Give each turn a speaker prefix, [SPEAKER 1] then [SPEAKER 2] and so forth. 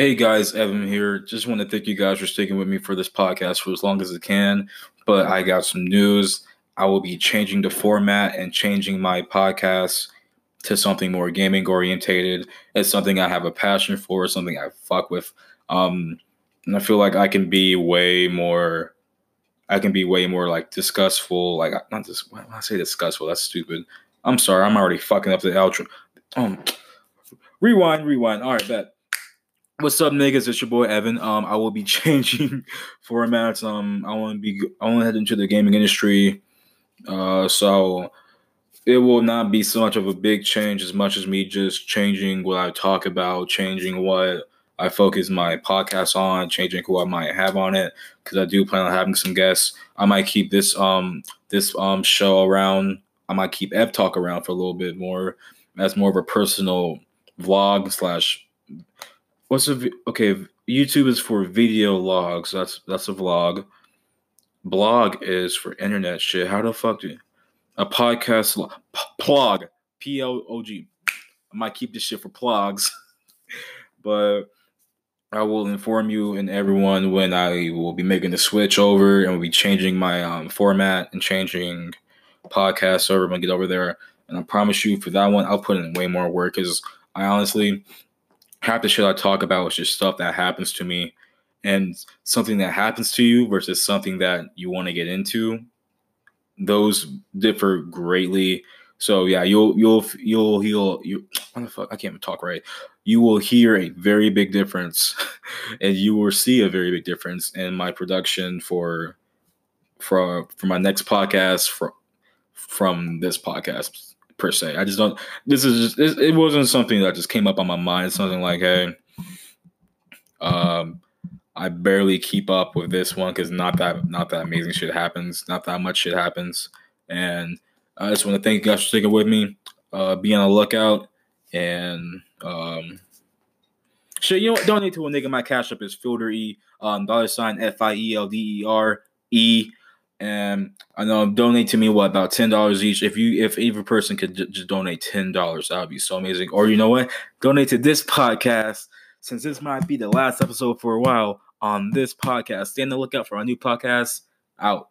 [SPEAKER 1] Hey guys, Evan here. Just want to thank you guys for sticking with me for this podcast for as long as it can. But I got some news. I will be changing the format and changing my podcast to something more gaming orientated. It's something I have a passion for, something I fuck with. Um, and I feel like I can be way more. I can be way more like disgustful. Like not just when I say disgustful, that's stupid. I'm sorry, I'm already fucking up the outro. Um, rewind, rewind. All right, bet. What's up, niggas? It's your boy Evan. Um, I will be changing formats. Um, I want to be. I want to head into the gaming industry. Uh, so it will not be so much of a big change as much as me just changing what I talk about, changing what I focus my podcast on, changing who I might have on it. Because I do plan on having some guests. I might keep this um this um show around. I might keep Ev Talk around for a little bit more. As more of a personal vlog slash what's a okay youtube is for video logs that's that's a vlog. Blog is for internet shit how the fuck do you, a podcast log plog p-l-o-g i might keep this shit for plugs but i will inform you and everyone when i will be making the switch over and will be changing my um, format and changing podcast when i get over there. And i promise you for that one i'll put in way more work because i honestly half the shit I talk about is just stuff that happens to me and something that happens to you versus something that you want to get into. Those differ greatly. So yeah, you'll you'll you'll you'll you what the fuck I can't even talk right. You will hear a very big difference, and you will see a very big difference in my production for for for my next podcast for from this podcast per se. I just don't. This is just. It, wasn't something that just came up on my mind. Something like, hey, um, I barely keep up with this one because not that not that amazing shit happens. Not that much shit happens, and I just want to thank you guys for sticking with me. Uh, be on the lookout and um. Shit, you know? Donate to a nigga. My Cash App is Fielder E. Um, dollar sign F I E L D E R E and I know donate to me what about ten dollars each. If you if every person could j- just donate ten dollars, that would be so amazing. Or you know what, donate to this podcast since this might be the last episode for a while on this podcast. Stay on the lookout for our new podcast out.